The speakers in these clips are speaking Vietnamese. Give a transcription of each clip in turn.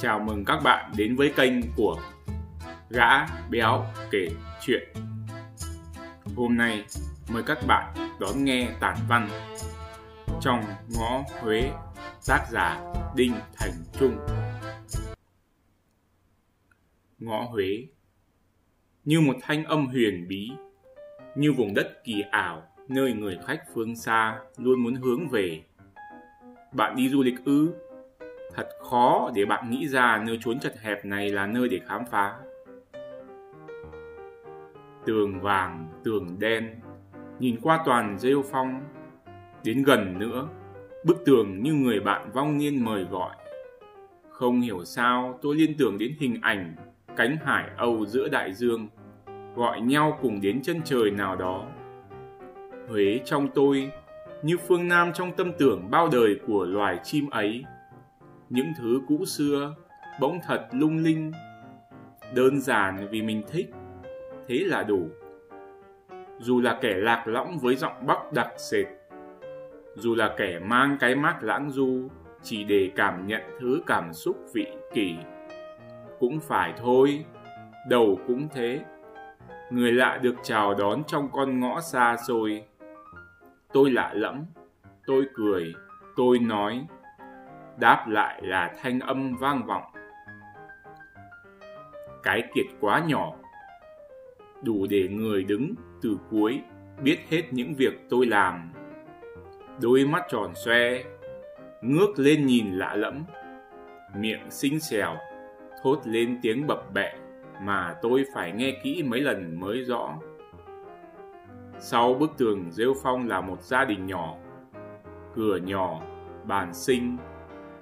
Chào mừng các bạn đến với kênh của Gã Béo Kể Chuyện. Hôm nay mời các bạn đón nghe tản văn trong ngõ Huế tác giả Đinh Thành Trung. Ngõ Huế như một thanh âm huyền bí, như vùng đất kỳ ảo nơi người khách phương xa luôn muốn hướng về. Bạn đi du lịch ư? Thật khó để bạn nghĩ ra nơi trốn chật hẹp này là nơi để khám phá. Tường vàng, tường đen, nhìn qua toàn rêu phong. Đến gần nữa, bức tường như người bạn vong niên mời gọi. Không hiểu sao tôi liên tưởng đến hình ảnh cánh hải âu giữa đại dương, gọi nhau cùng đến chân trời nào đó. Huế trong tôi, như phương Nam trong tâm tưởng bao đời của loài chim ấy những thứ cũ xưa bỗng thật lung linh, đơn giản vì mình thích, thế là đủ. Dù là kẻ lạc lõng với giọng bắc đặc sệt, dù là kẻ mang cái mát lãng du, chỉ để cảm nhận thứ cảm xúc vị kỷ, cũng phải thôi, đầu cũng thế. Người lạ được chào đón trong con ngõ xa xôi. Tôi lạ lẫm, tôi cười, tôi nói đáp lại là thanh âm vang vọng. Cái kiệt quá nhỏ, đủ để người đứng từ cuối biết hết những việc tôi làm. Đôi mắt tròn xoe, ngước lên nhìn lạ lẫm, miệng xinh xèo, thốt lên tiếng bập bẹ mà tôi phải nghe kỹ mấy lần mới rõ. Sau bức tường rêu phong là một gia đình nhỏ, cửa nhỏ, bàn sinh,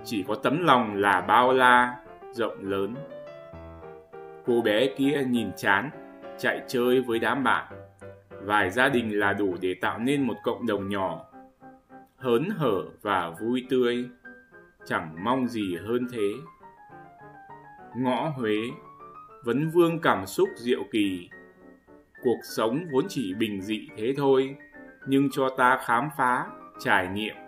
chỉ có tấm lòng là bao la, rộng lớn. Cô bé kia nhìn chán, chạy chơi với đám bạn. Vài gia đình là đủ để tạo nên một cộng đồng nhỏ, hớn hở và vui tươi, chẳng mong gì hơn thế. Ngõ Huế, vấn vương cảm xúc diệu kỳ. Cuộc sống vốn chỉ bình dị thế thôi, nhưng cho ta khám phá, trải nghiệm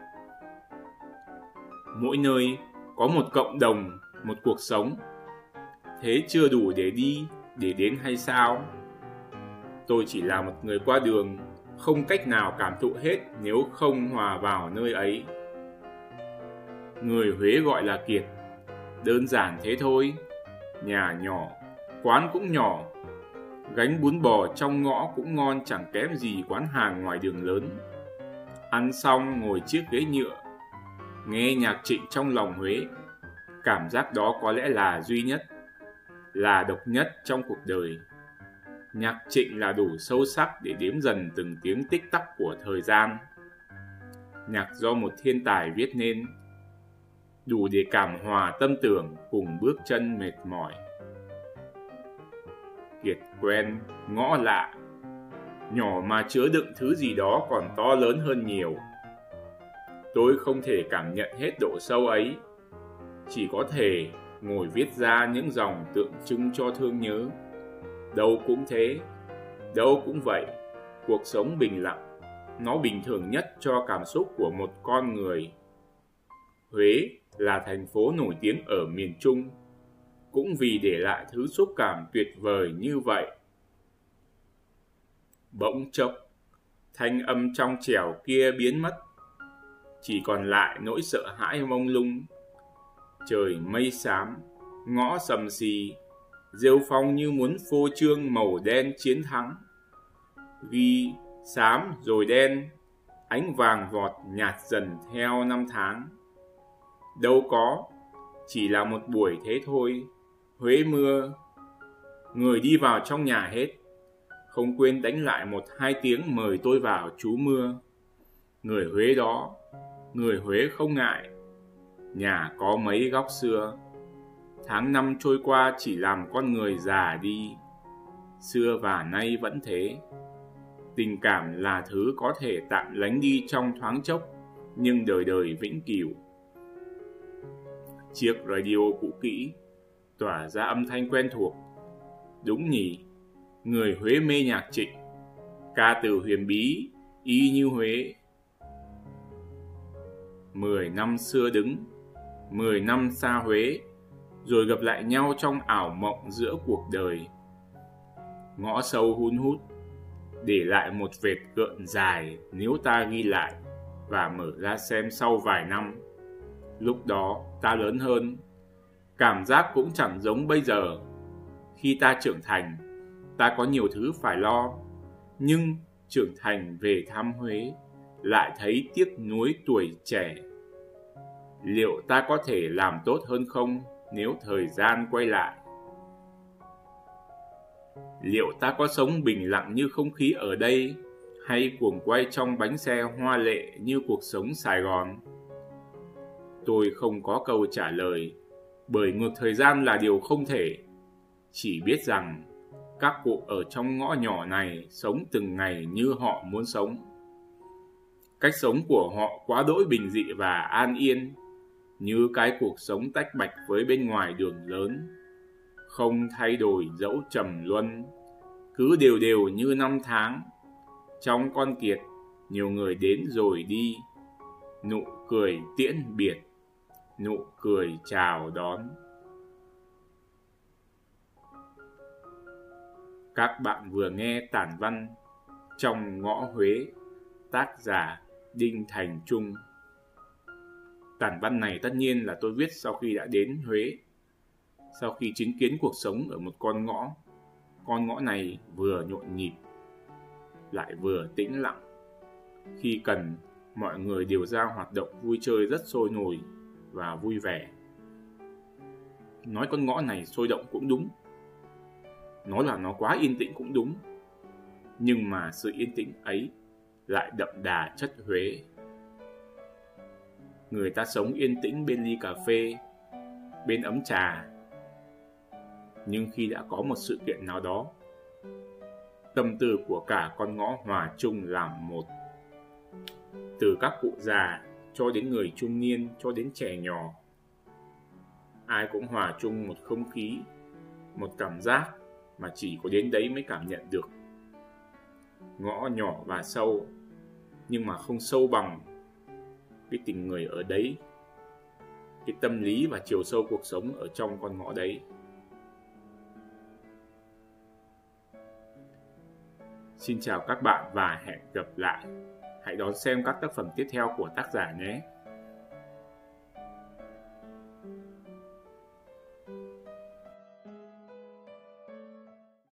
mỗi nơi có một cộng đồng, một cuộc sống. Thế chưa đủ để đi, để đến hay sao? Tôi chỉ là một người qua đường, không cách nào cảm thụ hết nếu không hòa vào nơi ấy. Người Huế gọi là kiệt, đơn giản thế thôi. Nhà nhỏ, quán cũng nhỏ, gánh bún bò trong ngõ cũng ngon chẳng kém gì quán hàng ngoài đường lớn. Ăn xong ngồi chiếc ghế nhựa, nghe nhạc trịnh trong lòng Huế. Cảm giác đó có lẽ là duy nhất, là độc nhất trong cuộc đời. Nhạc trịnh là đủ sâu sắc để đếm dần từng tiếng tích tắc của thời gian. Nhạc do một thiên tài viết nên, đủ để cảm hòa tâm tưởng cùng bước chân mệt mỏi. Kiệt quen, ngõ lạ, nhỏ mà chứa đựng thứ gì đó còn to lớn hơn nhiều tôi không thể cảm nhận hết độ sâu ấy. Chỉ có thể ngồi viết ra những dòng tượng trưng cho thương nhớ. Đâu cũng thế, đâu cũng vậy, cuộc sống bình lặng, nó bình thường nhất cho cảm xúc của một con người. Huế là thành phố nổi tiếng ở miền trung, cũng vì để lại thứ xúc cảm tuyệt vời như vậy. Bỗng chốc, thanh âm trong trẻo kia biến mất chỉ còn lại nỗi sợ hãi mông lung. Trời mây xám, ngõ sầm xì, rêu phong như muốn phô trương màu đen chiến thắng. Ghi, xám rồi đen, ánh vàng vọt nhạt dần theo năm tháng. Đâu có, chỉ là một buổi thế thôi, Huế mưa. Người đi vào trong nhà hết, không quên đánh lại một hai tiếng mời tôi vào chú mưa. Người Huế đó người Huế không ngại. Nhà có mấy góc xưa, tháng năm trôi qua chỉ làm con người già đi. Xưa và nay vẫn thế. Tình cảm là thứ có thể tạm lánh đi trong thoáng chốc, nhưng đời đời vĩnh cửu. Chiếc radio cũ kỹ, tỏa ra âm thanh quen thuộc. Đúng nhỉ, người Huế mê nhạc trịnh, ca từ huyền bí, y như Huế Mười năm xưa đứng, mười năm xa Huế, rồi gặp lại nhau trong ảo mộng giữa cuộc đời. Ngõ sâu hun hút, để lại một vệt gợn dài nếu ta ghi lại và mở ra xem sau vài năm. Lúc đó ta lớn hơn, cảm giác cũng chẳng giống bây giờ. Khi ta trưởng thành, ta có nhiều thứ phải lo, nhưng trưởng thành về thăm Huế lại thấy tiếc nuối tuổi trẻ. Liệu ta có thể làm tốt hơn không nếu thời gian quay lại? Liệu ta có sống bình lặng như không khí ở đây hay cuồng quay trong bánh xe hoa lệ như cuộc sống Sài Gòn? Tôi không có câu trả lời, bởi ngược thời gian là điều không thể. Chỉ biết rằng các cụ ở trong ngõ nhỏ này sống từng ngày như họ muốn sống. Cách sống của họ quá đỗi bình dị và an yên, như cái cuộc sống tách bạch với bên ngoài đường lớn, không thay đổi dẫu trầm luân, cứ đều đều như năm tháng. Trong con kiệt, nhiều người đến rồi đi, nụ cười tiễn biệt, nụ cười chào đón. Các bạn vừa nghe tản văn trong ngõ Huế, tác giả Đinh Thành Trung. Tản văn này tất nhiên là tôi viết sau khi đã đến Huế, sau khi chứng kiến cuộc sống ở một con ngõ. Con ngõ này vừa nhộn nhịp, lại vừa tĩnh lặng. Khi cần, mọi người đều ra hoạt động vui chơi rất sôi nổi và vui vẻ. Nói con ngõ này sôi động cũng đúng, nói là nó quá yên tĩnh cũng đúng nhưng mà sự yên tĩnh ấy lại đậm đà chất Huế. Người ta sống yên tĩnh bên ly cà phê, bên ấm trà. Nhưng khi đã có một sự kiện nào đó, tâm tư của cả con ngõ hòa chung làm một. Từ các cụ già cho đến người trung niên cho đến trẻ nhỏ, ai cũng hòa chung một không khí, một cảm giác mà chỉ có đến đấy mới cảm nhận được. Ngõ nhỏ và sâu, nhưng mà không sâu bằng cái tình người ở đấy, cái tâm lý và chiều sâu cuộc sống ở trong con ngõ đấy. Xin chào các bạn và hẹn gặp lại. Hãy đón xem các tác phẩm tiếp theo của tác giả nhé.